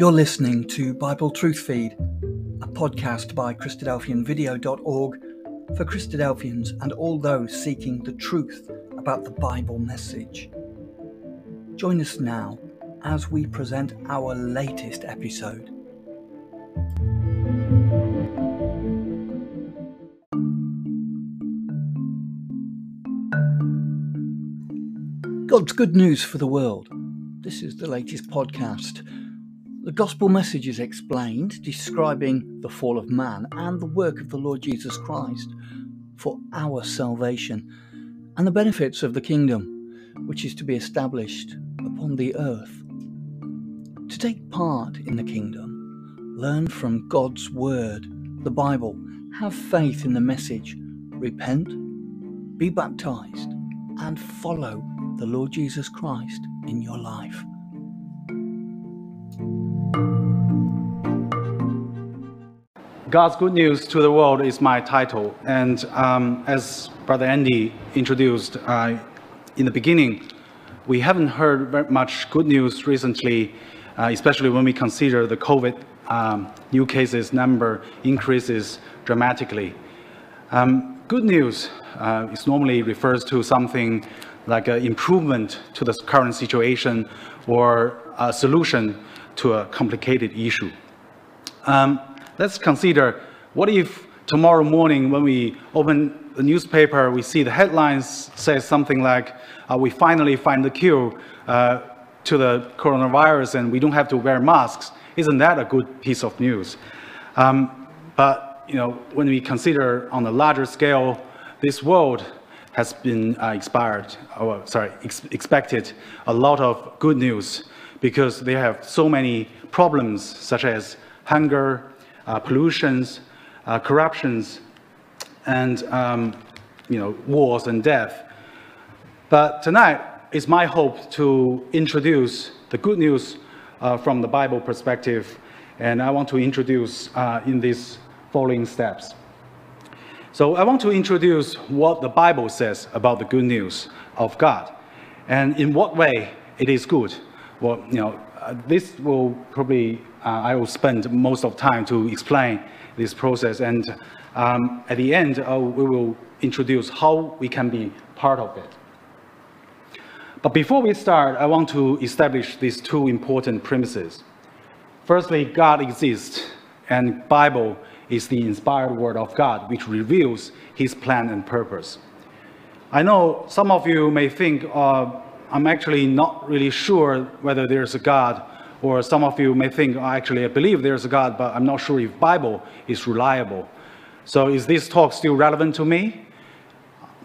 You're listening to Bible Truth Feed, a podcast by Christadelphianvideo.org for Christadelphians and all those seeking the truth about the Bible message. Join us now as we present our latest episode. God's good news for the world. This is the latest podcast. The gospel message is explained, describing the fall of man and the work of the Lord Jesus Christ for our salvation and the benefits of the kingdom, which is to be established upon the earth. To take part in the kingdom, learn from God's word, the Bible, have faith in the message, repent, be baptized, and follow the Lord Jesus Christ in your life. God's Good News to the World is my title. And um, as Brother Andy introduced uh, in the beginning, we haven't heard very much good news recently, uh, especially when we consider the COVID um, new cases number increases dramatically. Um, good news uh, is normally refers to something like an improvement to the current situation or a solution to a complicated issue. Um, let's consider what if tomorrow morning when we open the newspaper, we see the headlines say something like, uh, we finally find the cure uh, to the coronavirus and we don't have to wear masks. Isn't that a good piece of news? Um, but you know, when we consider on a larger scale, this world has been uh, expired, or sorry, ex expected a lot of good news because they have so many problems such as hunger, uh, pollutions, uh, corruptions, and um, you know, wars and death. But tonight, it's my hope to introduce the good news uh, from the Bible perspective, and I want to introduce uh, in these following steps. So I want to introduce what the Bible says about the good news of God, and in what way it is good. Well, you know, uh, this will probably uh, I will spend most of time to explain this process. And um, at the end, uh, we will introduce how we can be part of it. But before we start, I want to establish these two important premises. Firstly, God exists, and Bible is the inspired word of God, which reveals his plan and purpose. I know some of you may think, uh, I'm actually not really sure whether there's a God or some of you may think, oh, actually, I believe there's a God, but I'm not sure if Bible is reliable. So is this talk still relevant to me?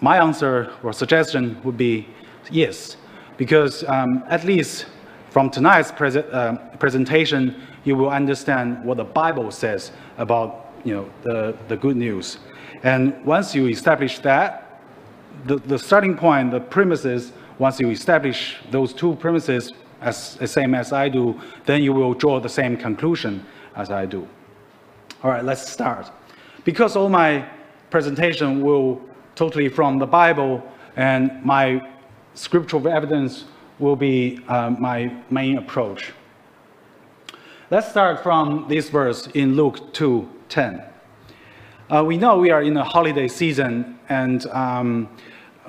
My answer or suggestion would be yes, because um, at least from tonight's pre uh, presentation, you will understand what the Bible says about you know, the, the good news. And once you establish that, the, the starting point, the premises, once you establish those two premises, as the same as I do, then you will draw the same conclusion as I do. All right, let's start. Because all my presentation will totally from the Bible and my scriptural evidence will be uh, my main approach. Let's start from this verse in Luke 2:10. Uh, we know we are in a holiday season and um,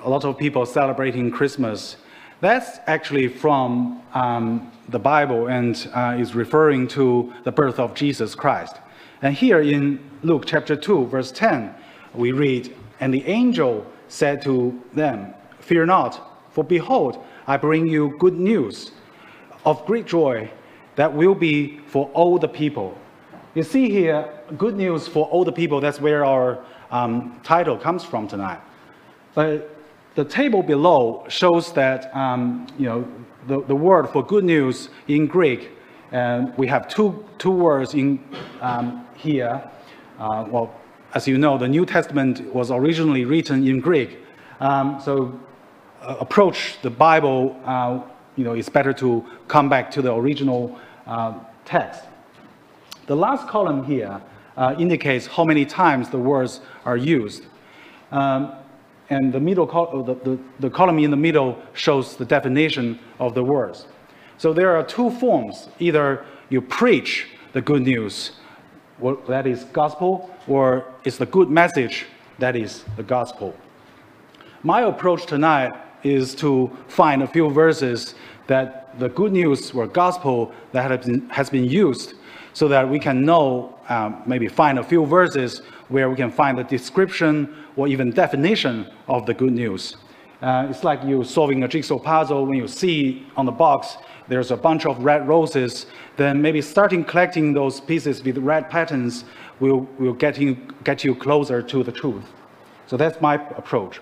a lot of people celebrating Christmas. That's actually from um, the Bible and uh, is referring to the birth of Jesus Christ. And here in Luke chapter 2, verse 10, we read, And the angel said to them, Fear not, for behold, I bring you good news of great joy that will be for all the people. You see here, good news for all the people, that's where our um, title comes from tonight. But the table below shows that um, you know the, the word for good news in Greek, and we have two, two words in um, here. Uh, well, as you know, the New Testament was originally written in Greek. Um, so uh, approach the Bible, uh, you know, it's better to come back to the original uh, text. The last column here uh, indicates how many times the words are used. Um, and the, middle the, the, the column in the middle shows the definition of the words. So there are two forms. Either you preach the good news, what, that is gospel, or it's the good message that is the gospel. My approach tonight is to find a few verses that the good news or gospel that has been, has been used so that we can know, um, maybe find a few verses where we can find the description or even definition of the good news. Uh, it's like you solving a jigsaw puzzle when you see on the box there's a bunch of red roses, then maybe starting collecting those pieces with red patterns will, will get, you, get you closer to the truth. So that's my approach.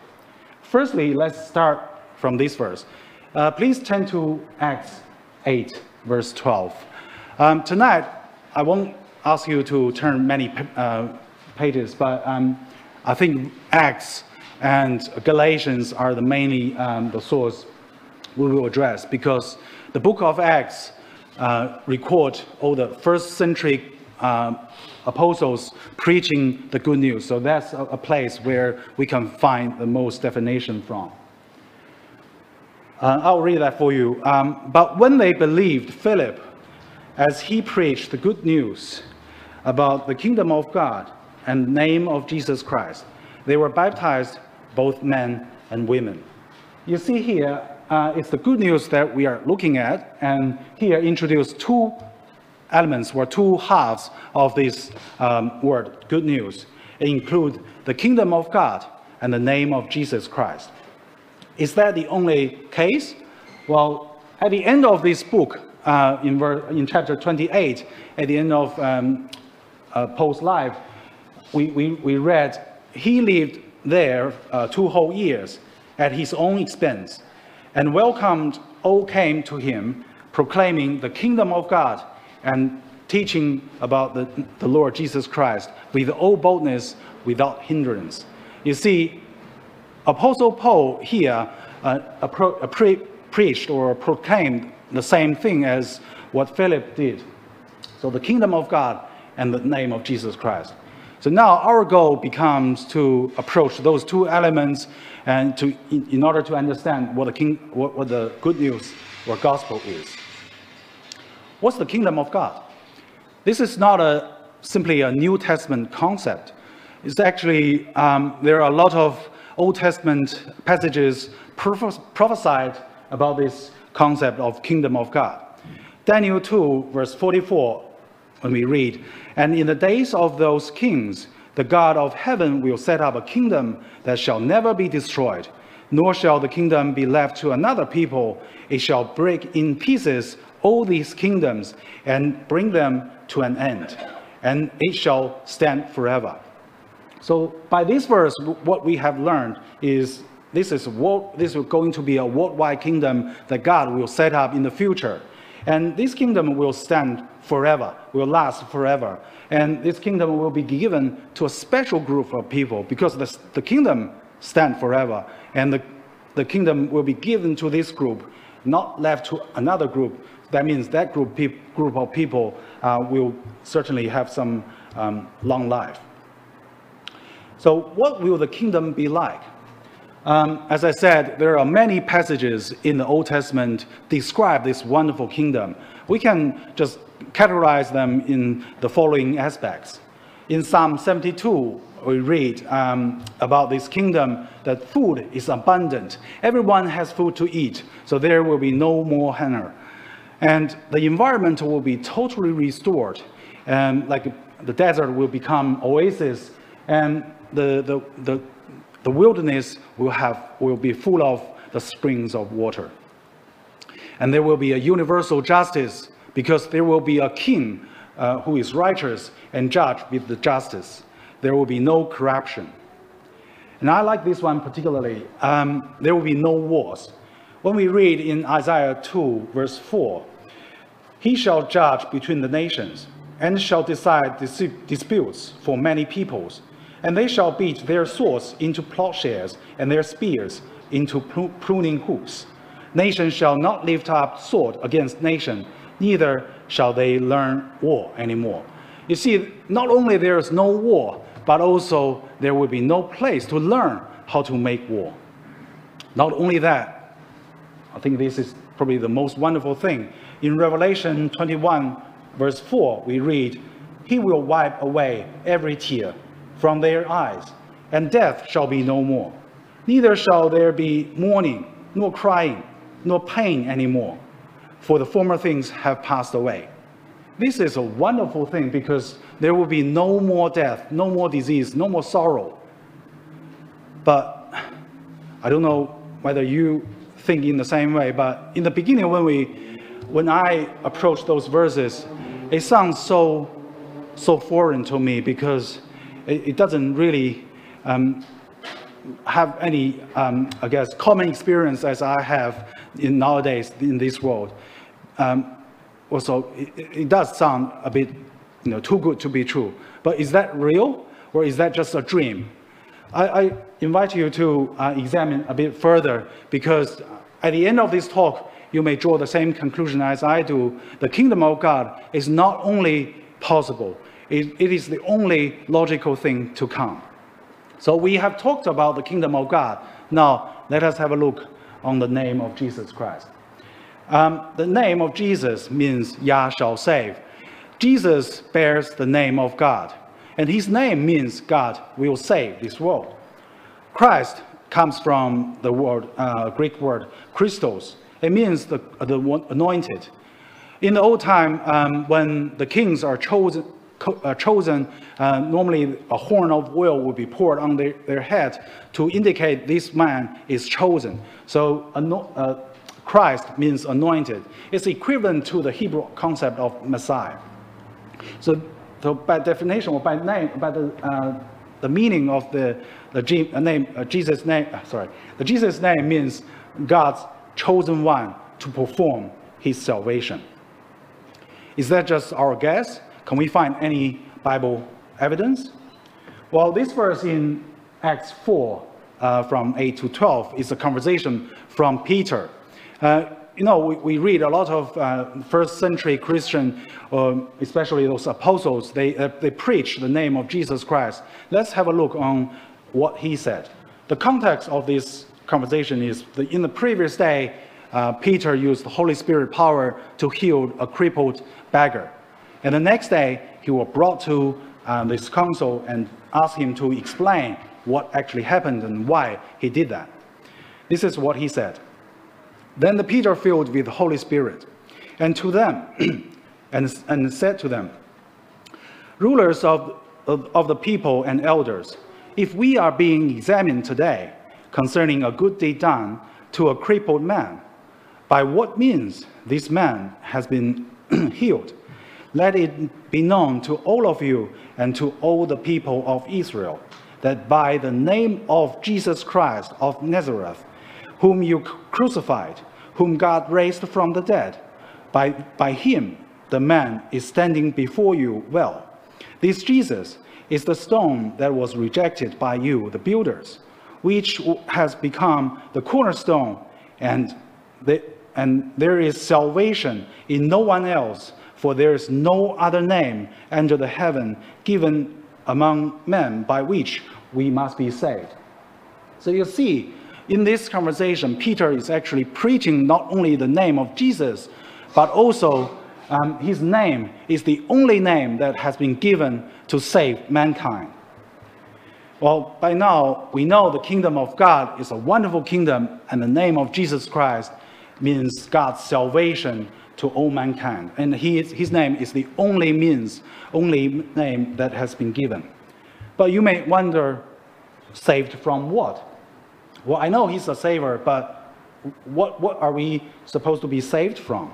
Firstly, let's start from this verse. Uh, please turn to Acts 8, verse 12. Um, tonight, I won't ask you to turn many uh, pages, but um, I think Acts and Galatians are the mainly um, the source we will address because the book of Acts uh, record all the first century uh, apostles preaching the good news. So that's a, a, place where we can find the most definition from. Uh, I'll read that for you. Um, but when they believed Philip as he preached the good news about the kingdom of God and the name of Jesus Christ, they were baptized, both men and women. You see here, uh, it's the good news that we are looking at, and here introduce two elements or two halves of this um, word, good news. It include the kingdom of God and the name of Jesus Christ. Is that the only case? Well, at the end of this book, uh, in, in, chapter 28, at the end of um, uh, Paul's life, we, we, we read he lived there uh, two whole years at his own expense and welcomed all came to him, proclaiming the kingdom of God and teaching about the, the Lord Jesus Christ with all boldness, without hindrance. You see, Apostle Paul here uh, pre preached or proclaimed the same thing as what Philip did. So the kingdom of God and the name of Jesus Christ. So now our goal becomes to approach those two elements and to, in, in order to understand what the, king, what, what the good news or gospel is. What's the kingdom of God? This is not a, simply a New Testament concept. It's actually, um, there are a lot of Old Testament passages prophesied about this concept of kingdom of God. Daniel 2, verse 44, when we read, And in the days of those kings, the God of heaven will set up a kingdom that shall never be destroyed, nor shall the kingdom be left to another people. It shall break in pieces all these kingdoms and bring them to an end, and it shall stand forever. So, by this verse, what we have learned is this is, this is going to be a worldwide kingdom that God will set up in the future. And this kingdom will stand forever, will last forever. And this kingdom will be given to a special group of people because the, the kingdom stand forever. And the, the kingdom will be given to this group, not left to another group. That means that group, group of people uh, will certainly have some um, long life. So what will the kingdom be like? Um, as I said, there are many passages in the Old Testament describe this wonderful kingdom. We can just categorize them in the following aspects. In Psalm 72, we read um, about this kingdom that food is abundant. Everyone has food to eat, so there will be no more hunger. And the environment will be totally restored. And like the desert will become oasis, and the, the, the the wilderness will, have, will be full of the springs of water. And there will be a universal justice because there will be a king uh, who is righteous and judge with the justice. There will be no corruption. And I like this one particularly. Um, there will be no wars. When we read in Isaiah 2, verse 4, he shall judge between the nations and shall decide disputes for many peoples and they shall beat their swords into plowshares and their spears into pruning hooks. Nation shall not lift up sword against nation, neither shall they learn war anymore. You see, not only there is no war, but also there will be no place to learn how to make war. Not only that, I think this is probably the most wonderful thing. In Revelation 21, verse 4, we read, He will wipe away every tear from their eyes, and death shall be no more. Neither shall there be mourning, nor crying, nor pain anymore, for the former things have passed away. This is a wonderful thing because there will be no more death, no more disease, no more sorrow. But I don't know whether you think in the same way, but in the beginning when we when I approached those verses, it sounds so so foreign to me because it, it doesn't really um, have any, um, I guess, common experience as I have in nowadays in this world. Um, also, it, it, does sound a bit, you know, too good to be true. But is that real, or is that just a dream? I, I invite you to uh, examine a bit further, because at the end of this talk, you may draw the same conclusion as I do. The kingdom of God is not only possible, it, it is the only logical thing to come. So we have talked about the kingdom of God. Now, let us have a look on the name of Jesus Christ. Um, the name of Jesus means Yah shall save. Jesus bears the name of God, and his name means God will save this world. Christ comes from the word, uh, Greek word Christos. It means the, the anointed. In the old time, um, when the kings are chosen, uh, chosen, uh, normally a horn of oil would be poured on their, their head to indicate this man is chosen. So uh, Christ means anointed. It's equivalent to the Hebrew concept of Messiah. So, so by definition or by name, by the, uh, the meaning of the, the G, uh, name, uh, Jesus name, sorry, the Jesus name means God's chosen one to perform his salvation. Is that just our guess? Can we find any Bible evidence? Well, this verse in Acts 4 uh, from 8 to 12 is a conversation from Peter uh, you know, we, we, read a lot of uh, first century Christian, um, especially those apostles, they, uh, they preach the name of Jesus Christ. Let's have a look on what he said. The context of this conversation is that in the previous day, uh, Peter used the Holy Spirit power to heal a crippled beggar. And the next day, he was brought to uh, this council and asked him to explain what actually happened and why he did that. This is what he said. Then the Peter filled with the Holy Spirit, and to them, and, and said to them, Rulers of, of, of the people and elders, if we are being examined today concerning a good deed done to a crippled man, by what means this man has been healed, let it be known to all of you and to all the people of Israel that by the name of Jesus Christ of Nazareth, whom you crucified, whom God raised from the dead. By, by him, the man is standing before you well. This Jesus is the stone that was rejected by you, the builders, which has become the cornerstone, and, the, and there is salvation in no one else, for there is no other name under the heaven given among men by which we must be saved. So you see, in this conversation, Peter is actually preaching not only the name of Jesus, but also um, his name is the only name that has been given to save mankind. Well, by now, we know the kingdom of God is a wonderful kingdom, and the name of Jesus Christ means God's salvation to all mankind. And he is, his name is the only means, only name that has been given. But you may wonder, saved from what? Well, I know he's a savior, but what, what are we supposed to be saved from?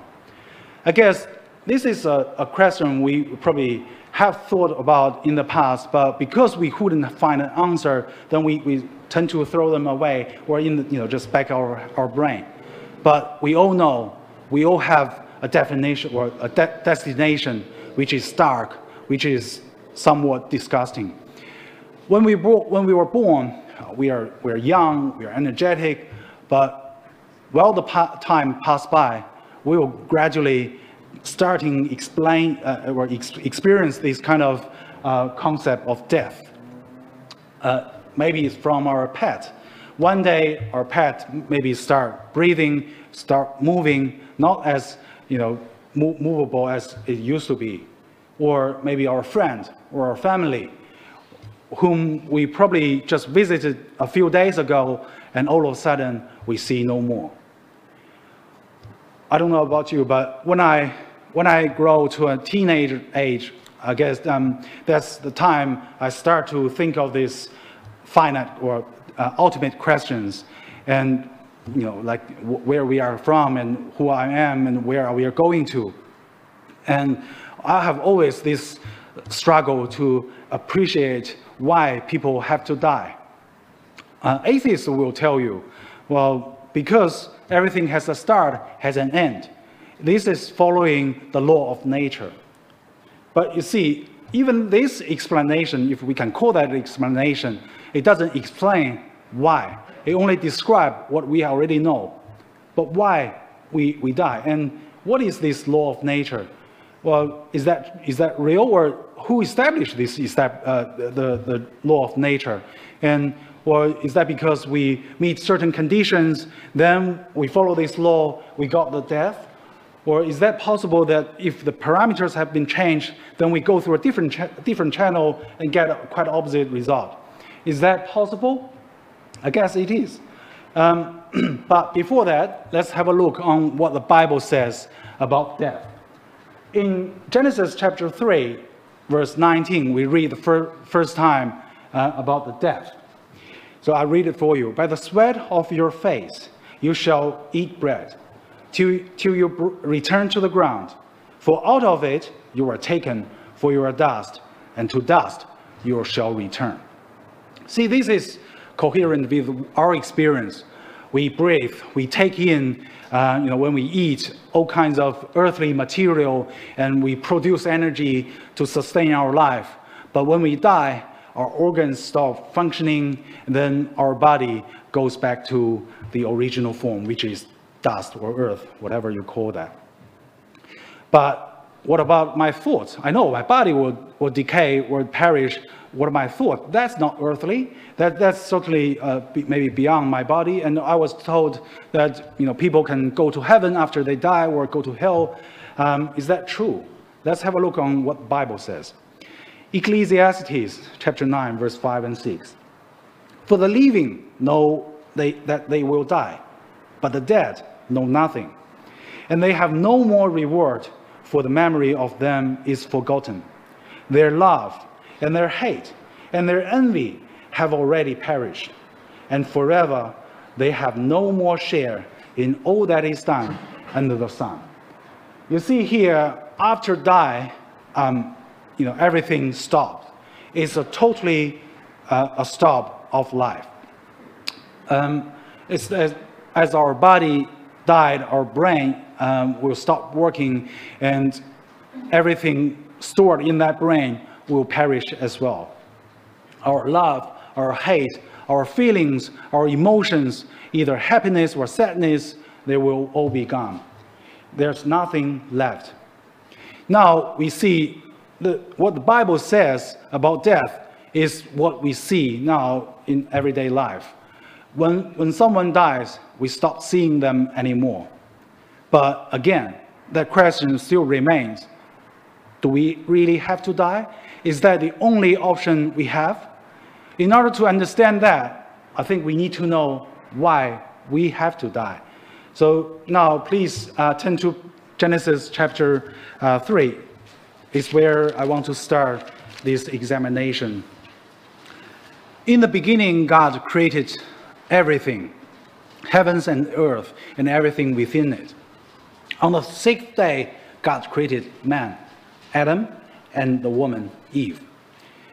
I guess this is a, a question we probably have thought about in the past, but because we couldn't find an answer, then we, we tend to throw them away or in the, you know, just back our, our brain. But we all know, we all have a definition or a de destination which is dark, which is somewhat disgusting. When we, when we were born, we are, we are young, we are energetic, but while the pa time pass by, we will gradually starting explain uh, or ex experience this kind of uh, concept of death. Uh, maybe it's from our pet. One day our pet maybe start breathing, start moving, not as you know mo- movable as it used to be, or maybe our friend or our family, whom we probably just visited a few days ago, and all of a sudden we see no more. I don't know about you, but when I when I grow to a teenage age, I guess um, that's the time I start to think of these finite or uh, ultimate questions, and you know, like where we are from and who I am and where we are going to. And I have always this struggle to appreciate why people have to die. Uh, atheists will tell you, well, because everything has a start, has an end. This is following the law of nature. But you see, even this explanation, if we can call that explanation, it doesn't explain why. It only describes what we already know. But why we, we die? And what is this law of nature? Well, is that, is that real or who established this uh, the, the law of nature? And well, is that because we meet certain conditions, then we follow this law, we got the death? Or is that possible that if the parameters have been changed, then we go through a different, cha different channel and get quite opposite result? Is that possible? I guess it is. Um, but before that, let's have a look on what the Bible says about death. In Genesis chapter 3, verse 19, we read the fir first time uh, about the death. So I read it for you. By the sweat of your face, you shall eat bread till, till you return to the ground. For out of it you are taken, for you are dust, and to dust you shall return. See, this is coherent with our experience. We breathe, we take in, uh, you know, when we eat all kinds of earthly material, and we produce energy to sustain our life. But when we die, our organs stop functioning, and then our body goes back to the original form, which is dust or earth, whatever you call that. But what about my thoughts? I know my body will, will decay or perish. What are my thoughts? That's not earthly. That, that's certainly uh, be, maybe beyond my body. And I was told that you know, people can go to heaven after they die or go to hell. Um, is that true? Let's have a look on what the Bible says. Ecclesiastes chapter 9, verse 5 and 6. For the living know they, that they will die, but the dead know nothing. And they have no more reward, for the memory of them is forgotten. Their love and their hate and their envy have already perished, and forever they have no more share in all that is done under the sun. You see here, after die, um, you know, everything stopped. It's a totally uh, a stop of life. Um, it's as, as, our body died, our brain um, will stop working, and everything stored in that brain will perish as well. Our love, our hate, our feelings, our emotions, either happiness or sadness, they will all be gone. There's nothing left. Now we see the, what the Bible says about death is what we see now in everyday life. When, when someone dies, we stop seeing them anymore. But again, that question still remains. Do we really have to die? Is that the only option we have? In order to understand that, I think we need to know why we have to die. So now please uh, turn to Genesis chapter uh, 3 It's where I want to start this examination. In the beginning, God created everything, heavens and earth, and everything within it. On the sixth day, God created man, Adam, and the woman, Eve.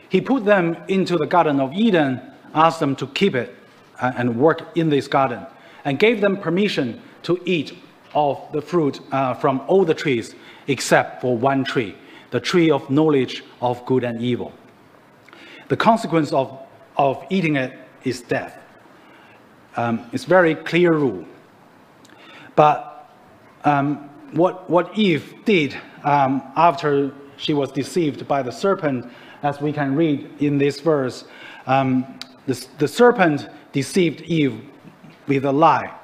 He put them into the Garden of Eden, asked them to keep it uh, and work in this garden, and gave them permission to eat of the fruit uh, from all the trees except for one tree, the tree of knowledge of good and evil. The consequence of, of eating it is death. Um, it's very clear rule. But um, what, what Eve did um, after she was deceived by the serpent, as we can read in this verse, um, the, the serpent deceived Eve with a lie.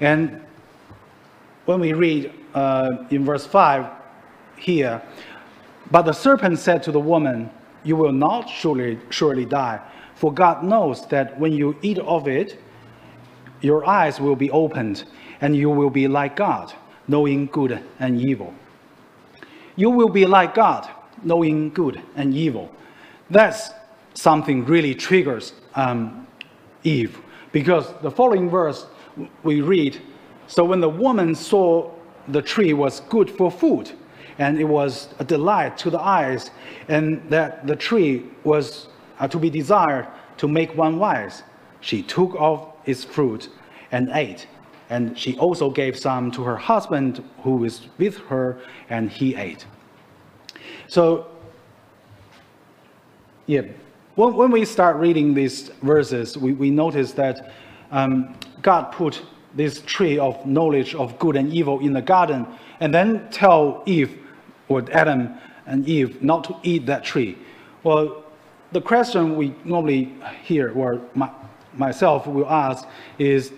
And when we read uh, in verse 5, here. But the serpent said to the woman, You will not surely, surely die, for God knows that when you eat of it, your eyes will be opened, and you will be like God, knowing good and evil. You will be like God, knowing good and evil. That's something really triggers um, Eve, because the following verse we read So when the woman saw the tree was good for food, and it was a delight to the eyes, and that the tree was uh, to be desired to make one wise. She took of its fruit and ate, and she also gave some to her husband who was with her, and he ate. So, yeah, when, when we start reading these verses, we, we notice that um, God put this tree of knowledge of good and evil in the garden, and then tell Eve or Adam and Eve not to eat that tree. Well, the question we normally hear, or my, myself will ask, is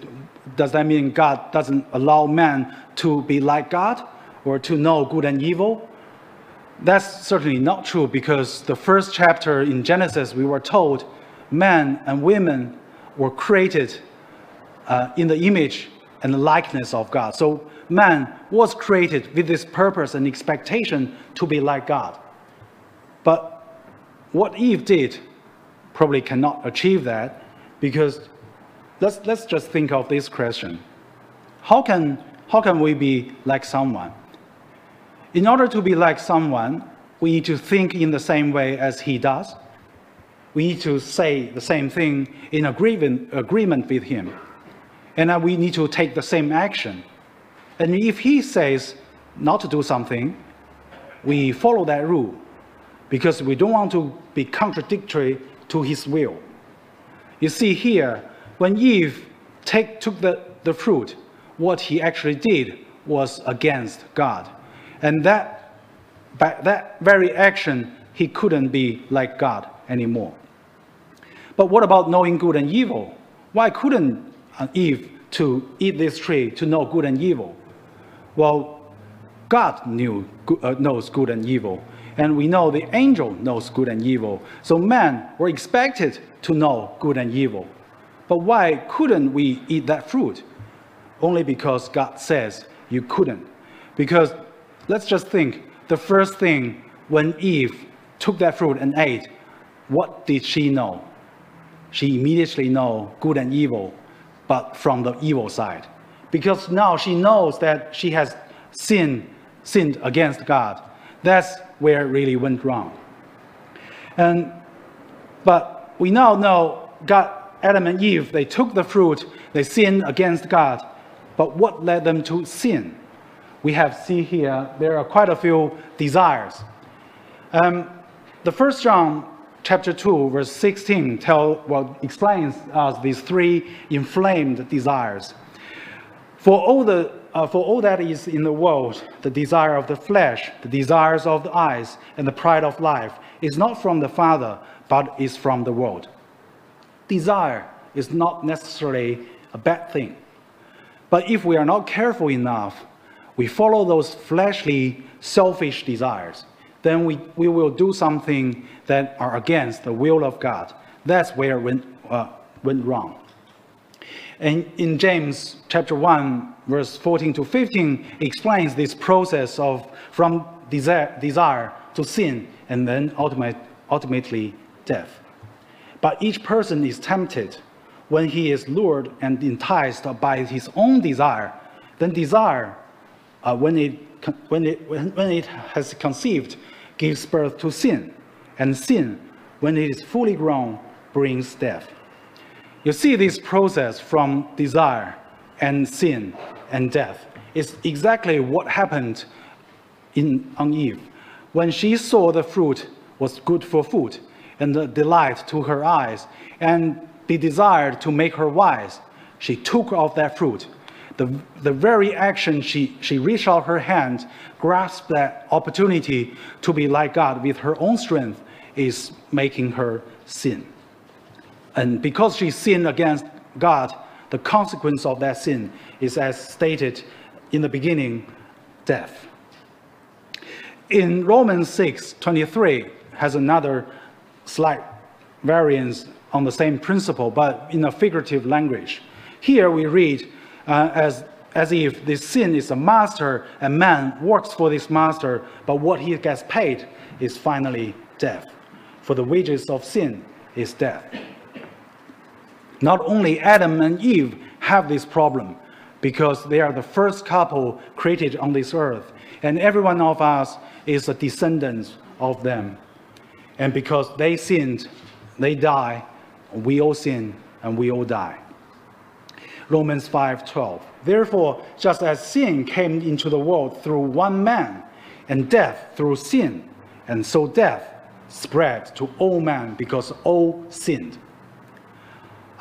does that mean God doesn't allow man to be like God or to know good and evil? That's certainly not true because the first chapter in Genesis, we were told men and women were created uh, in the image and the likeness of God. So man was created with this purpose and expectation to be like God. But what Eve did probably cannot achieve that because let's, let's just think of this question. How can, how can we be like someone? In order to be like someone, we need to think in the same way as he does. We need to say the same thing in agreement, agreement with him and we need to take the same action. And if he says not to do something, we follow that rule because we don't want to be contradictory to his will. You see here, when Eve take, took the, the fruit, what he actually did was against God. And that, by that very action, he couldn't be like God anymore. But what about knowing good and evil? Why couldn't Eve to eat this tree to know good and evil? Well, God knew, uh, knows good and evil, and we know the angel knows good and evil. So men were expected to know good and evil. But why couldn't we eat that fruit? Only because God says you couldn't. Because let's just think the first thing when Eve took that fruit and ate, what did she know? She immediately know good and evil but from the evil side. Because now she knows that she has sinned, sinned against God. That's where it really went wrong. And, but we now know God, Adam and Eve, they took the fruit, they sinned against God. But what led them to sin? We have see here, there are quite a few desires. Um, the first John chapter 2, verse 16 tell, well, explains us these three inflamed desires. For all, the, uh, for all that is in the world, the desire of the flesh, the desires of the eyes, and the pride of life is not from the Father, but is from the world. Desire is not necessarily a bad thing. But if we are not careful enough, we follow those fleshly, selfish desires then we, we will do something that are against the will of God. That's where it went, uh, went wrong. And in James chapter 1, verse 14 to 15, explains this process of from desire, desire to sin and then ultimate, ultimately death. But each person is tempted when he is lured and enticed by his own desire. Then desire, uh, when, it, when, it, when it has conceived, gives birth to sin, and sin, when it is fully grown, brings death. You see this process from desire and sin and death is exactly what happened in, on Eve. When she saw the fruit was good for food and the delight to her eyes and the desire to make her wise, she took of that fruit the, the very action she, she reached out her hand, grasped that opportunity to be like God with her own strength, is making her sin. And because she sinned against God, the consequence of that sin is, as stated in the beginning, death. in Romans 6 23 has another slight variance on the same principle, but in a figurative language. Here we read uh, as, as if this sin is a master and man works for this master, but what he gets paid is finally death. For the wages of sin is death. Not only Adam and Eve have this problem because they are the first couple created on this earth, and every one of us is a descendant of them. And because they sinned, they die, we all sin, and we all die. Romans 5:12. Therefore, just as sin came into the world through one man, and death through sin, and so death spread to all men because all sinned.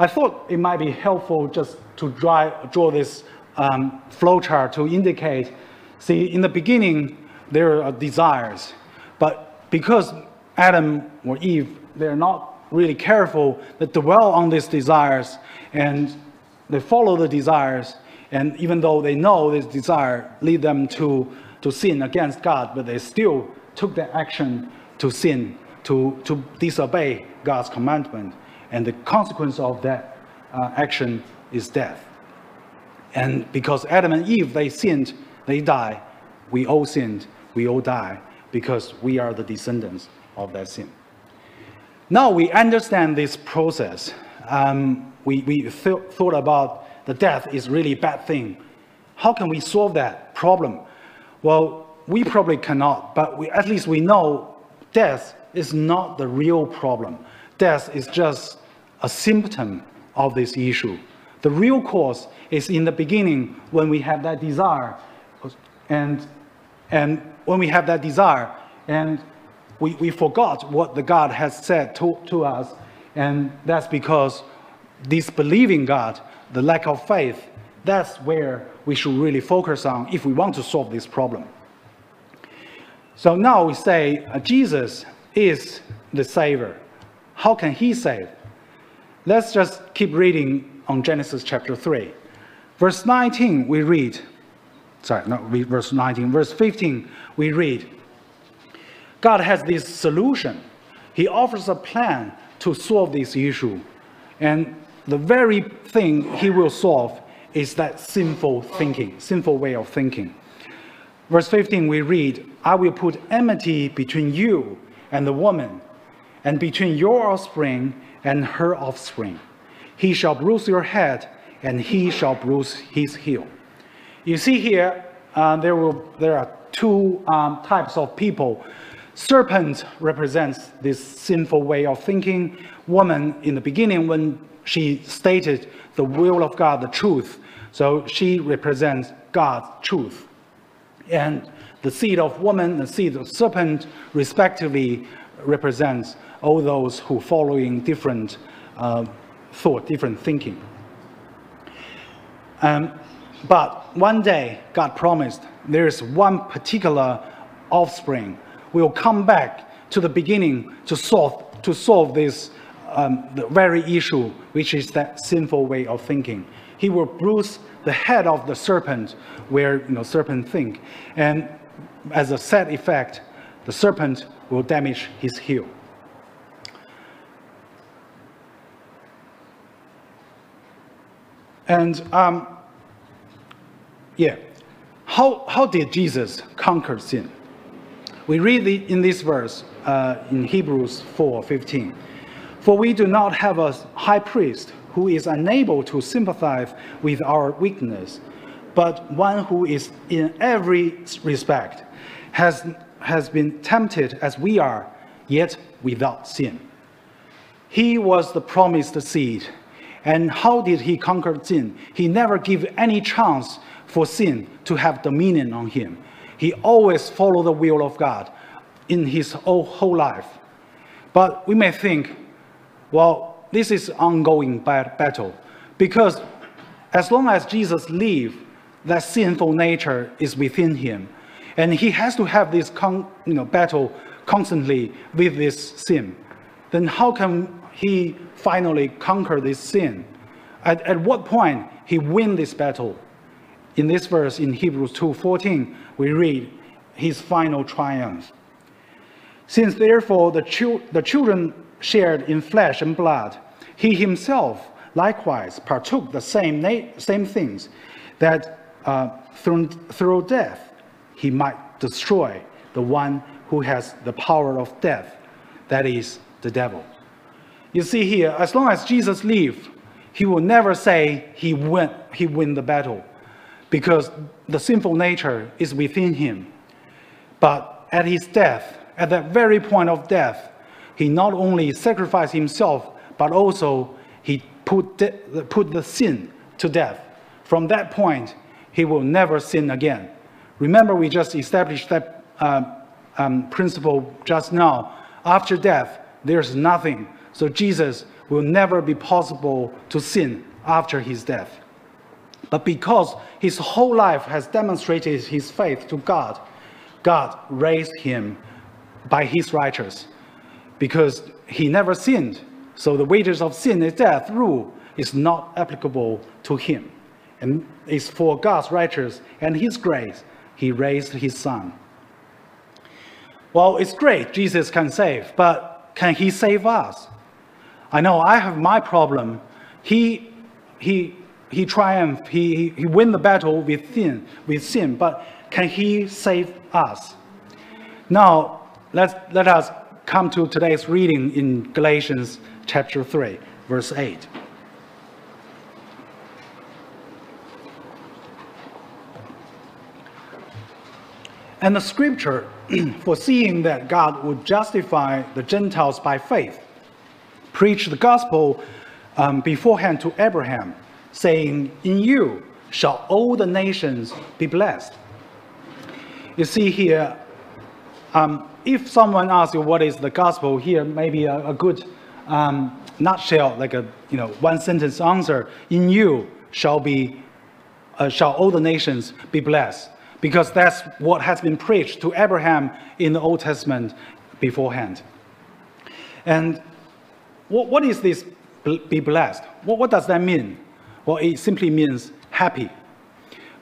I thought it might be helpful just to draw, draw this um, flowchart to indicate, see, in the beginning, there are desires, but because Adam or Eve, they're not really careful, they dwell on these desires and they follow the desires, and even though they know this desire lead them to, to sin against God, but they still took the action to sin, to, to disobey God's commandment and the consequence of that uh, action is death. And because Adam and Eve, they sinned, they die. We all sinned, we all die, because we are the descendants of that sin. Now we understand this process. Um, we we th thought about the death is really a bad thing. How can we solve that problem? Well, we probably cannot, but we, at least we know death is not the real problem. Death is just a symptom of this issue. The real cause is in the beginning when we have that desire, and, and when we have that desire, and we, we forgot what the God has said to, to us, and that's because disbelieving God, the lack of faith, that's where we should really focus on if we want to solve this problem. So now we say uh, Jesus is the Savior. How can He save? Let's just keep reading on Genesis chapter 3. Verse 19, we read, sorry, not verse 19, verse 15, we read, God has this solution. He offers a plan to solve this issue. And the very thing he will solve is that sinful thinking, sinful way of thinking. Verse 15, we read, I will put enmity between you and the woman, and between your offspring and her offspring. He shall bruise your head, and he shall bruise his heel. You see here, uh, there, will, there are two um, types of people. Serpent represents this sinful way of thinking. Woman, in the beginning, when she stated the will of God, the truth, so she represents God's truth. And the seed of woman, the seed of serpent, respectively, represents all those who following different uh, thought, different thinking. Um, but one day, God promised there is one particular offspring will come back to the beginning to solve to solve this um, very issue, which is that sinful way of thinking. He will bruise the head of the serpent, where you know serpent think, and as a sad effect, the serpent will damage his heel. And um, yeah, how, how did Jesus conquer sin? We read in this verse uh, in Hebrews 4:15. For we do not have a high priest who is unable to sympathize with our weakness, but one who is in every respect has, has been tempted as we are, yet without sin. He was the promised seed and how did he conquer sin? He never gave any chance for sin to have dominion on him. He always followed the will of God in his whole life. But we may think, well, this is ongoing battle because as long as Jesus lives, that sinful nature is within him, and he has to have this you know, battle constantly with this sin. Then how can he finally conquered this sin. At, at what point he win this battle? In this verse in Hebrews 2:14, we read, his final triumph. Since therefore the, the children shared in flesh and blood, he himself likewise partook the same, na- same things, that uh, through, through death he might destroy the one who has the power of death, that is, the devil. You see here, as long as Jesus lives, he will never say he win, he win the battle because the sinful nature is within him. But at his death, at that very point of death, he not only sacrificed himself, but also he put, de- put the sin to death. From that point, he will never sin again. Remember, we just established that uh, um, principle just now. After death, there's nothing. So Jesus will never be possible to sin after his death. But because his whole life has demonstrated his faith to God, God raised him by his righteousness. Because he never sinned, so the wages of sin is death rule is not applicable to him. And it's for God's righteousness and his grace he raised his son. Well, it's great Jesus can save, but can he save us? I know I have my problem. He, he he triumphed, he, he, win the battle with sin, with sin, but can he save us? Now, let's, let us come to today's reading in Galatians chapter 3, verse 8. And the scripture, foreseeing that God would justify the Gentiles by faith, preached the gospel um, beforehand to Abraham saying, In you shall all the nations be blessed. You see here, um, if someone asks you what is the gospel, here maybe a, a good um, nutshell, like a you know one sentence answer: In you shall be, uh, shall all the nations be blessed, because that's what has been preached to Abraham in the Old Testament beforehand. And what, what is this be blessed? What, what does that mean? Well, it simply means happy.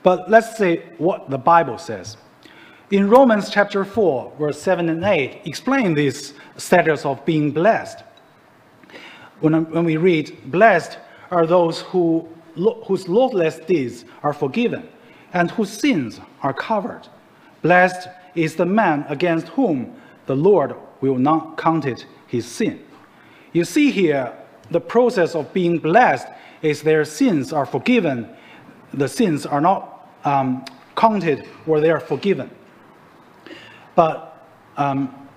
But let's see what the Bible says. In Romans chapter 4, verse 7 and 8, explain this status of being blessed. When, when we read, Blessed are those who, whose lawless deeds are forgiven and whose sins are covered. Blessed is the man against whom the Lord will not count it his sin. You see here, the process of being blessed is their sins are forgiven. The sins are not um, counted or they are forgiven. But um,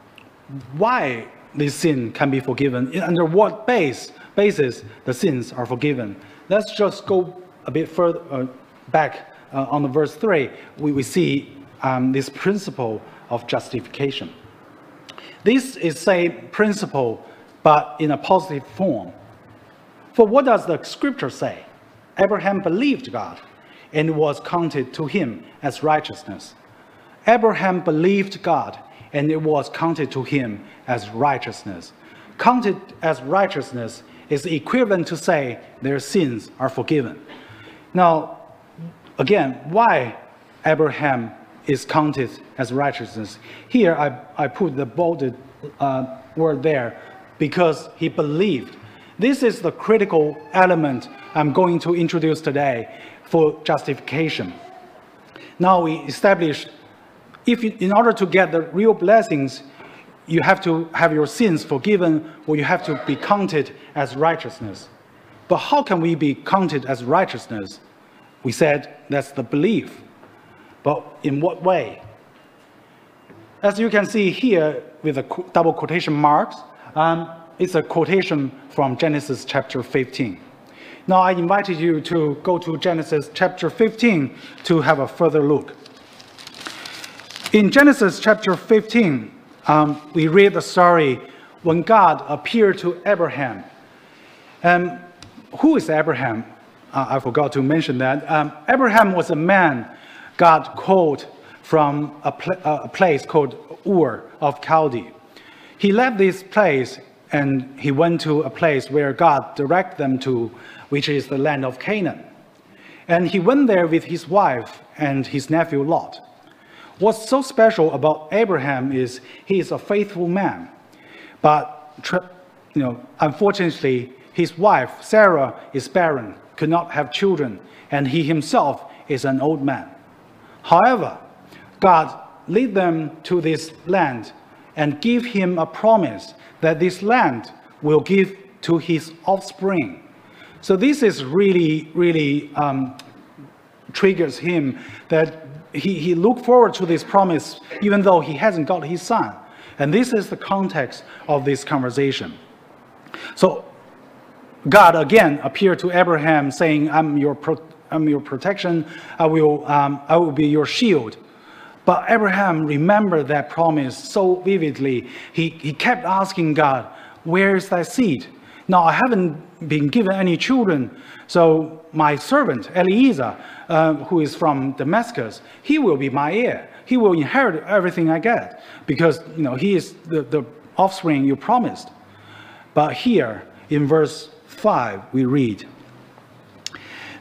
why this sin can be forgiven, under what base, basis the sins are forgiven. Let's just go a bit further uh, back uh, on the verse 3. We, we see um, this principle of justification. This is same principle, but in a positive form. For what does the scripture say? Abraham believed God, and it was counted to him as righteousness. Abraham believed God, and it was counted to him as righteousness. Counted as righteousness is equivalent to say their sins are forgiven. Now, again, why Abraham is counted as righteousness? Here I, I put the bolded uh, word there because he believed this is the critical element I'm going to introduce today for justification. Now we established if you, in order to get the real blessings, you have to have your sins forgiven or you have to be counted as righteousness. But how can we be counted as righteousness? We said that's the belief. But in what way? As you can see here with the double quotation marks, um, it's a quotation from Genesis chapter 15. Now, I invited you to go to Genesis chapter 15 to have a further look. In Genesis chapter 15, um, we read the story when God appeared to Abraham. Um, who is Abraham? Uh, I forgot to mention that. Um, Abraham was a man God called from a, pl- a place called Ur of Chaldee. He left this place and he went to a place where God directed them to, which is the land of Canaan. And he went there with his wife and his nephew Lot. What's so special about Abraham is he is a faithful man. But, you know, unfortunately, his wife, Sarah, is barren, could not have children, and he himself is an old man. However, God led them to this land and give him a promise that this land will give to his offspring. So this is really, really um, triggers him that he, he looked forward to this promise even though he hasn't got his son. And this is the context of this conversation. So God again appeared to Abraham saying, I'm your, pro- I'm your protection, I will, um, I will be your shield. But Abraham remembered that promise so vividly. He, he kept asking God, Where is thy seed? Now, I haven't been given any children, so my servant, Eliezer, uh, who is from Damascus, he will be my heir. He will inherit everything I get because you know, he is the, the offspring you promised. But here in verse 5, we read,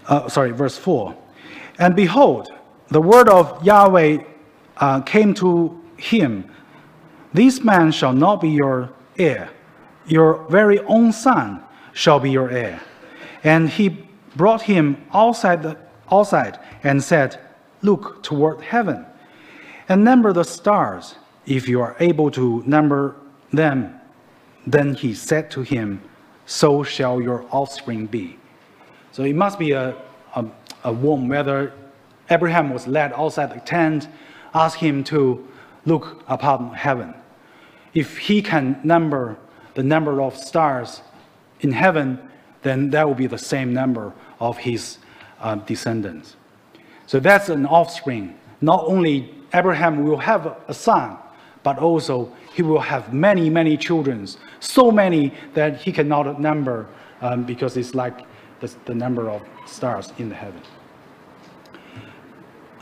uh, sorry, verse 4 And behold, the word of Yahweh uh, came to him This man shall not be your heir, your very own son shall be your heir. And he brought him outside, the, outside and said, Look toward heaven and number the stars, if you are able to number them. Then he said to him, So shall your offspring be. So it must be a, a, a womb, whether Abraham was led outside the tent, ask him to look upon heaven. If he can number the number of stars in heaven, then that will be the same number of his uh, descendants. So that's an offspring. Not only Abraham will have a son, but also he will have many, many children, so many that he cannot number um, because it's like the, the number of stars in the heaven.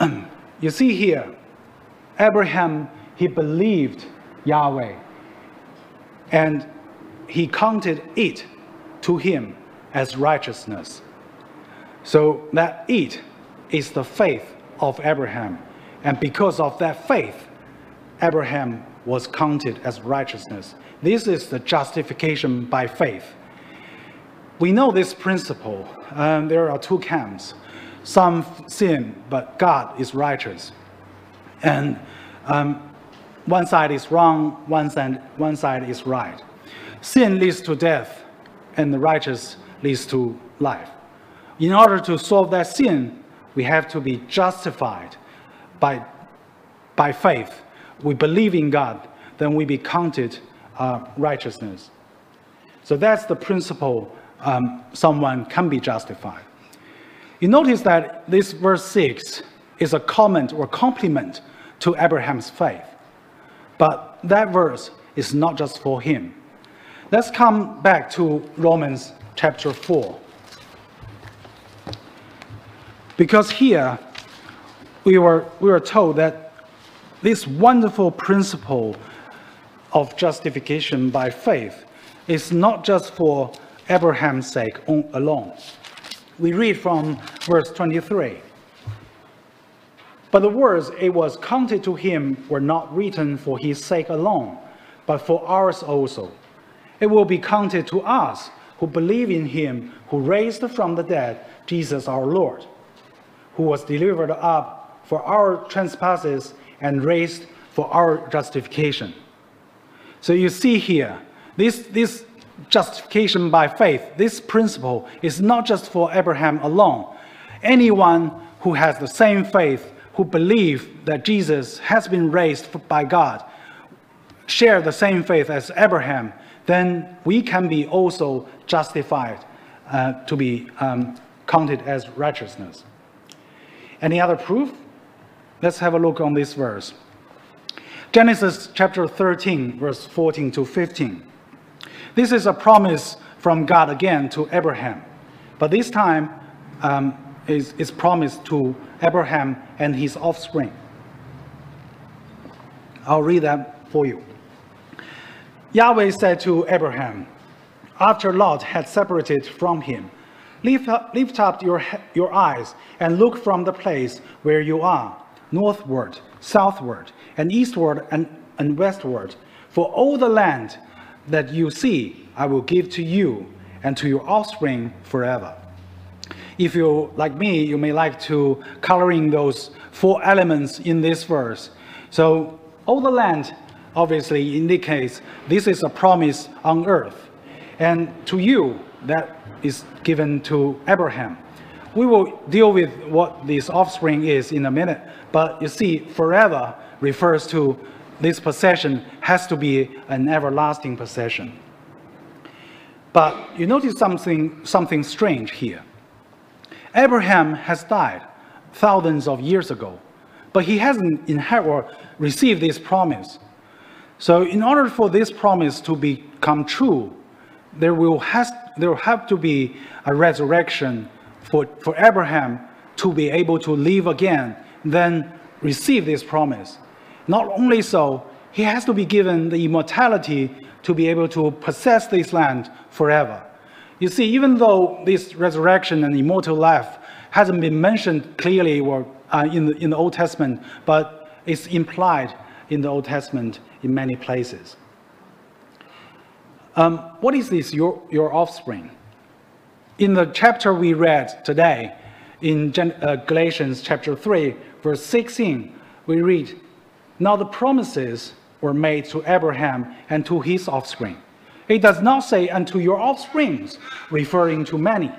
you see here, Abraham, he believed Yahweh and he counted it to him as righteousness. So that it is the faith of Abraham. And because of that faith, Abraham was counted as righteousness. This is the justification by faith. We know this principle. Um, there are two camps. Some sin, but God is righteous. And um, one side is wrong, one side, one side is right. Sin leads to death, and the righteous leads to life. In order to solve that sin, we have to be justified by, by faith. We believe in God, then we be counted uh, righteousness. So that's the principle um, someone can be justified. You notice that this verse 6 is a comment or compliment to Abraham's faith. But that verse is not just for him. Let's come back to Romans chapter 4. Because here we were, we were told that this wonderful principle of justification by faith is not just for Abraham's sake alone. We read from verse 23. But the words it was counted to him were not written for his sake alone, but for ours also. It will be counted to us who believe in him who raised from the dead Jesus our Lord, who was delivered up for our trespasses and raised for our justification. So you see here, this, this justification by faith, this principle is not just for Abraham alone. Anyone who has the same faith who believe that Jesus has been raised by God share the same faith as Abraham, then we can be also justified uh, to be um, counted as righteousness. Any other proof? Let's have a look on this verse. Genesis chapter 13, verse 14 to 15. This is a promise from God again to Abraham, but this time um, is, is promised to Abraham and his offspring. I'll read that for you. Yahweh said to Abraham, after Lot had separated from him, Lift up, lift up your, your eyes and look from the place where you are. northward, southward, and eastward and, and westward. For all the land that you see, I will give to you and to your offspring forever. If you, like me, you may like to coloring those four elements in this verse. So all the land obviously indicates this is a promise on earth. And to you, that is given to Abraham. We will deal with what this offspring is in a minute, but you see, forever refers to this possession has to be an everlasting possession. But you notice something, something strange here. Abraham has died thousands of years ago, but he hasn't inherited or received this promise. So, in order for this promise to become true, there will, has, there will have to be a resurrection for, for Abraham to be able to live again, then receive this promise. Not only so, he has to be given the immortality to be able to possess this land forever. You see, even though this resurrection and immortal life hasn't been mentioned clearly or, uh, in, the, in the Old Testament, but it's implied in the Old Testament in many places. Um, what is this, your, your offspring? In the chapter we read today, in Gen- uh, Galatians chapter 3, verse 16, we read, Now the promises were made to Abraham and to his offspring. It does not say unto your offsprings, referring to many,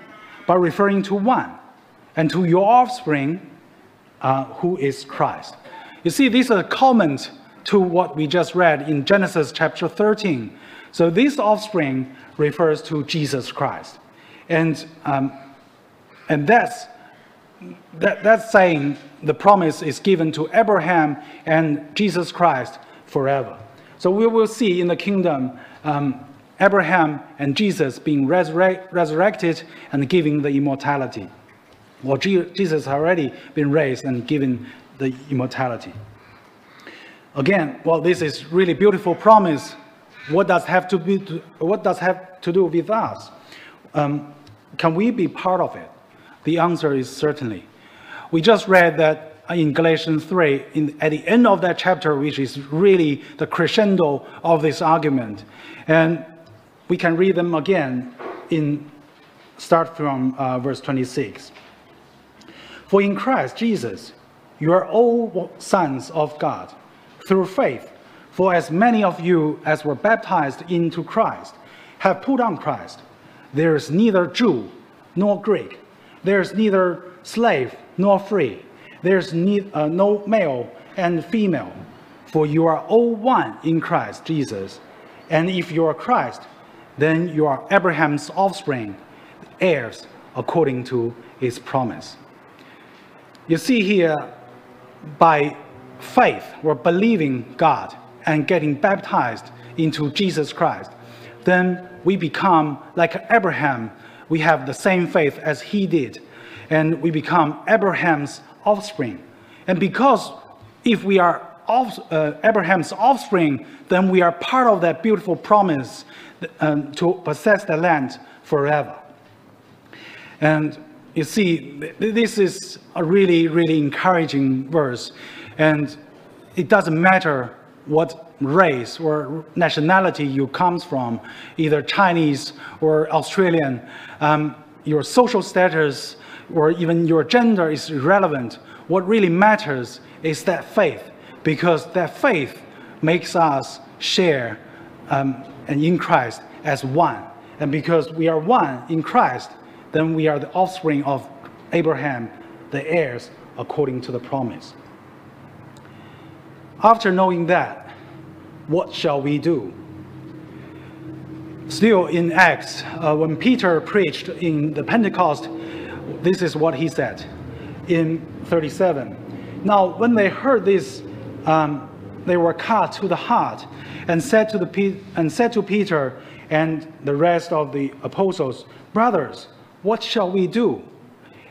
but referring to one, and to your offspring, uh, who is Christ. You see, this is a comment to what we just read in Genesis chapter 13. So this offspring refers to Jesus Christ. And, um, and that's, that, that's saying the promise is given to Abraham and Jesus Christ forever. So we will see in the kingdom um, Abraham and Jesus being resurrect, resurrected and giving the immortality. Well, Jesus has already been raised and given the immortality. Again, well, this is really beautiful promise. What does have to be? What does have to do with us? Um, can we be part of it? The answer is certainly. We just read that in Galatians 3, in, at the end of that chapter, which is really the crescendo of this argument. And we can read them again in start from uh, verse 26. For in Christ Jesus, you are all sons of God through faith. For as many of you as were baptized into Christ have put on Christ. There is neither Jew nor Greek. There is neither slave nor free there's need, uh, no male and female, for you are all one in Christ Jesus. And if you are Christ, then you are Abraham's offspring, heirs according to his promise. You see here, by faith, we're believing God and getting baptized into Jesus Christ. Then we become like Abraham. We have the same faith as he did. And we become Abraham's offspring. And because if we are off, uh, Abraham's offspring, then we are part of that beautiful promise um, to possess the land forever. And you see, this is a really, really encouraging verse. And it doesn't matter what race or nationality you comes from, either Chinese or Australian, um, your social status or even your gender is irrelevant. What really matters is that faith, because that faith makes us share um, and in Christ as one. And because we are one in Christ, then we are the offspring of Abraham, the heirs according to the promise. After knowing that, what shall we do? Still in Acts, uh, when Peter preached in the Pentecost this is what he said in 37. Now, when they heard this, um, they were cut to the heart and said to, the, and said to Peter and the rest of the apostles, Brothers, what shall we do?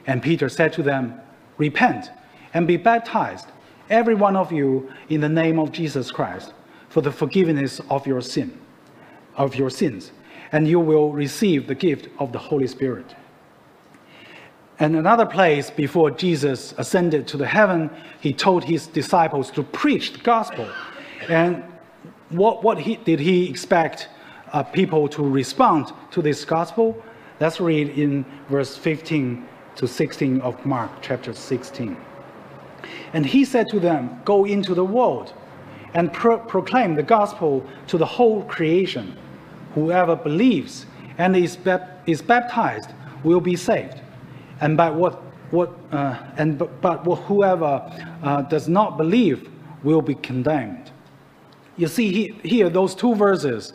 And Peter said to them, Repent and be baptized, every one of you, in the name of Jesus Christ, for the forgiveness of your sin, of your sins, and you will receive the gift of the Holy Spirit. and another place before Jesus ascended to the heaven, he told his disciples to preach the gospel. And what, what he, did he expect uh, people to respond to this gospel? Let's read in verse 15 to 16 of Mark chapter 16. And he said to them, Go into the world and pro- proclaim the gospel to the whole creation. Whoever believes and is, is baptized will be saved. And by what, what uh, and but, but whoever uh, does not believe will be condemned. You see he, here those two verses.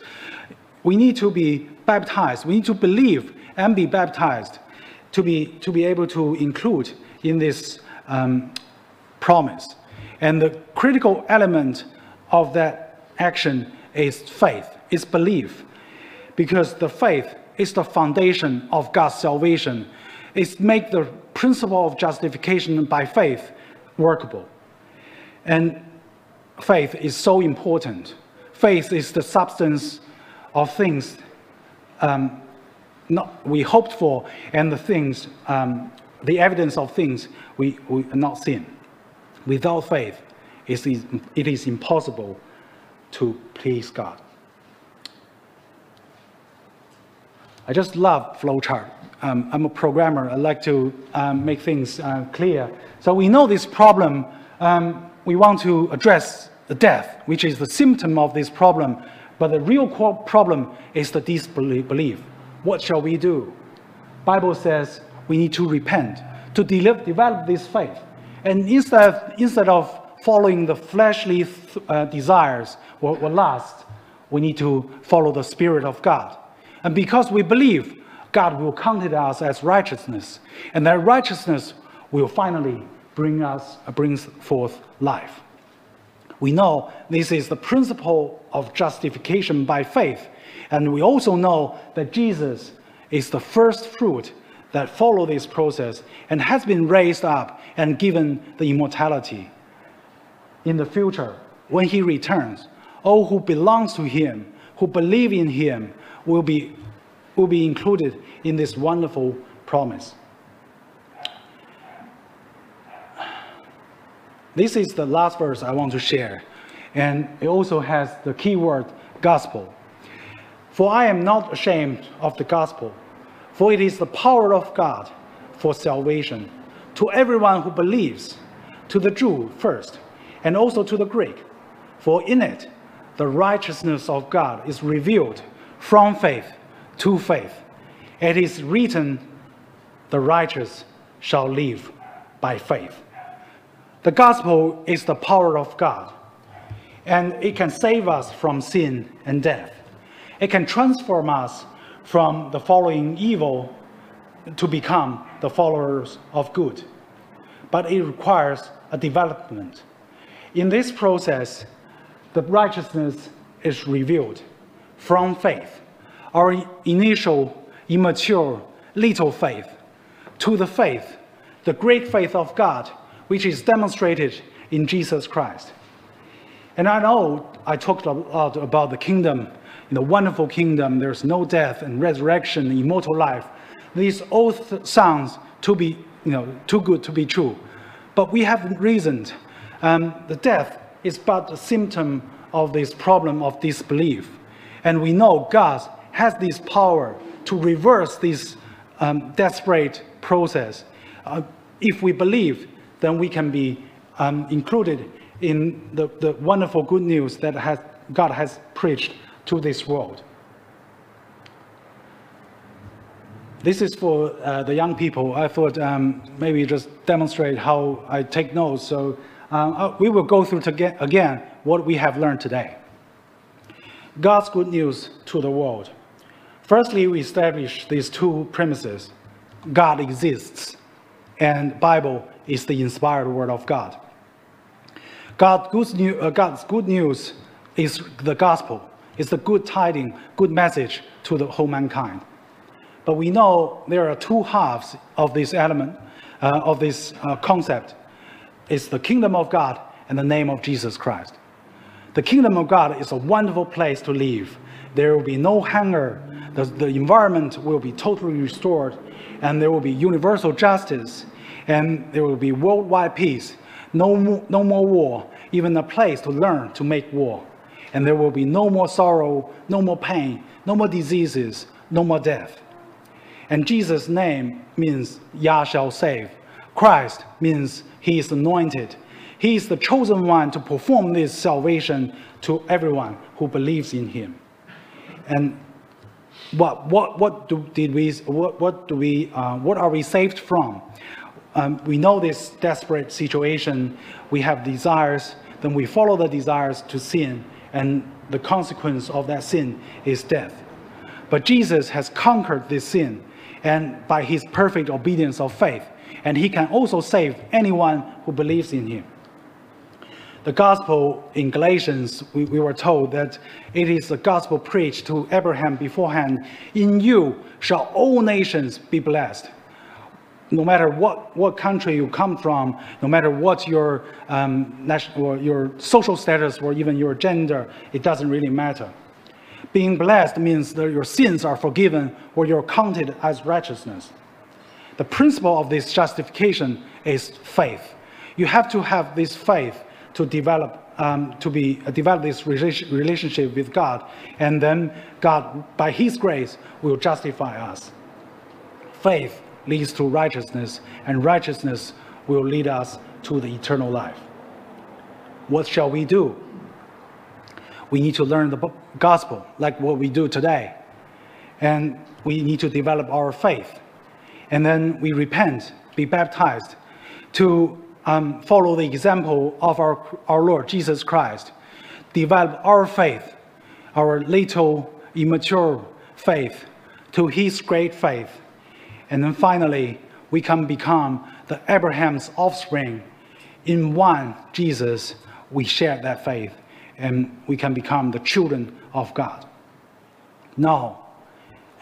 We need to be baptized. We need to believe and be baptized to be to be able to include in this um, promise. And the critical element of that action is faith, is belief, because the faith is the foundation of God's salvation. It's make the principle of justification by faith workable. And faith is so important. Faith is the substance of things um, not, we hoped for and the things, um, the evidence of things we, we not seen. Without faith, it is, it is impossible to please God. I just love flowchart. Um, I'm a programmer. I like to um, make things uh, clear. So we know this problem. Um, we want to address the death, which is the symptom of this problem. But the real problem is the disbelief. What shall we do? Bible says we need to repent to de- develop this faith. And instead, instead of following the fleshly uh, desires or, or lust, we need to follow the Spirit of God. And because we believe, God will count it us as righteousness. And that righteousness will finally bring us, uh, brings forth life. We know this is the principle of justification by faith. And we also know that Jesus is the first fruit that follow this process and has been raised up and given the immortality. In the future, when he returns, all who belongs to him, who believe in him, will be, will be included in this wonderful promise. This is the last verse I want to share, and it also has the key word gospel. For I am not ashamed of the gospel, for it is the power of God for salvation to everyone who believes, to the Jew first, and also to the Greek. For in it, the righteousness of God is revealed from faith to faith. It is written, the righteous shall live by faith. The gospel is the power of God, and it can save us from sin and death. It can transform us from the following evil to become the followers of good. But it requires a development. In this process, the righteousness is revealed from faith, our initial, immature, little faith, to the faith, the great faith of God, which is demonstrated in Jesus Christ. And I know I talked a lot about the kingdom, in the wonderful kingdom, there's no death and resurrection, immortal life. These all sounds to be, you know, too good to be true. But we have reasoned um, the death is but a symptom of this problem of disbelief. And we know God has this power to reverse this um, desperate process. Uh, if we believe, then we can be um, included in the, the wonderful good news that has, God has preached to this world. This is for uh, the young people. I thought um, maybe just demonstrate how I take notes. So um, uh, we will go through again what we have learned today. God's good news to the world. Firstly, we establish these two premises. God exists, and Bible is the inspired word of God. Uh, God's good news is the gospel. It's the good tiding, good message to the whole mankind. But we know there are two halves of this element, uh, of this uh, concept. It's the kingdom of God and the name of Jesus Christ. The kingdom of God is a wonderful place to live. There will be no hunger. The, the environment will be totally restored, and there will be universal justice, and there will be worldwide peace. No, no more war, even a place to learn to make war. And there will be no more sorrow, no more pain, no more diseases, no more death. And Jesus' name means Yah shall save. Christ means he is anointed. He is the chosen one to perform this salvation to everyone who believes in him. And what, what, what do, did we, what, what, do we, uh, what are we saved from? Um, we know this desperate situation. We have desires, then we follow the desires to sin, and the consequence of that sin is death. But Jesus has conquered this sin, and by his perfect obedience of faith, and he can also save anyone who believes in him. The gospel in Galatians, we, we were told that it is the gospel preached to Abraham beforehand In you shall all nations be blessed. No matter what, what country you come from, no matter what your, um, national, your social status or even your gender, it doesn't really matter. Being blessed means that your sins are forgiven or you're counted as righteousness. The principle of this justification is faith. You have to have this faith to develop um, to be uh, develop this relationship with God, and then God, by His grace, will justify us. Faith leads to righteousness, and righteousness will lead us to the eternal life. What shall we do? We need to learn the gospel, like what we do today, and we need to develop our faith and then we repent, be baptized, to um, follow the example of our, our Lord Jesus Christ, develop our faith, our little immature faith, to his great faith. And then finally, we can become the Abraham's offspring. In one Jesus, we share that faith and we can become the children of God. Now,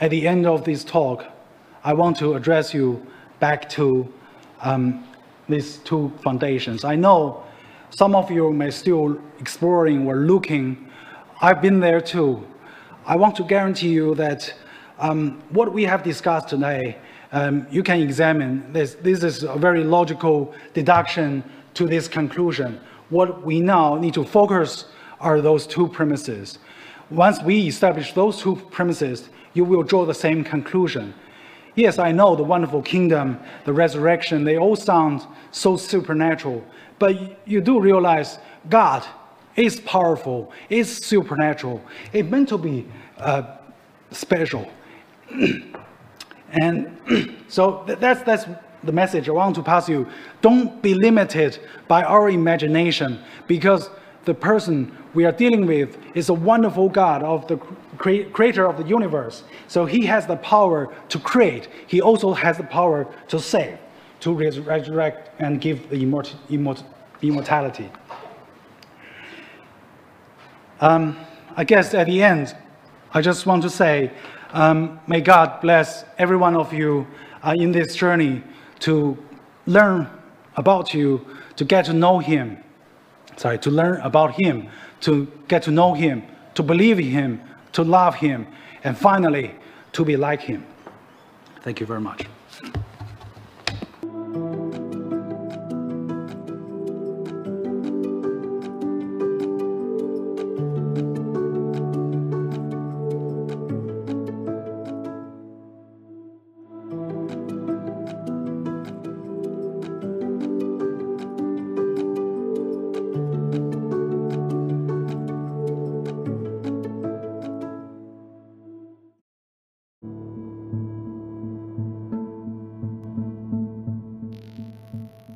at the end of this talk, I want to address you back to um, these two foundations. I know some of you may still exploring or looking. I've been there too. I want to guarantee you that um, what we have discussed today, um, you can examine. This, this is a very logical deduction to this conclusion. What we now need to focus are those two premises. Once we establish those two premises, you will draw the same conclusion. Yes, I know the wonderful kingdom, the resurrection, they all sound so supernatural. But you do realize God is powerful, is supernatural. It's meant to be uh, special. and so that's, that's the message I want to pass you. Don't be limited by our imagination because the person we are dealing with is a wonderful God of the creator of the universe. So he has the power to create. He also has the power to save, to resurrect and give the immort immort immortality. Um, I guess at the end, I just want to say, um, may God bless every one of you uh, in this journey to learn about you, to get to know Him, sorry, to learn about Him, to get to know Him, to believe in Him, to love Him, and finally, to be like Him. Thank you very much.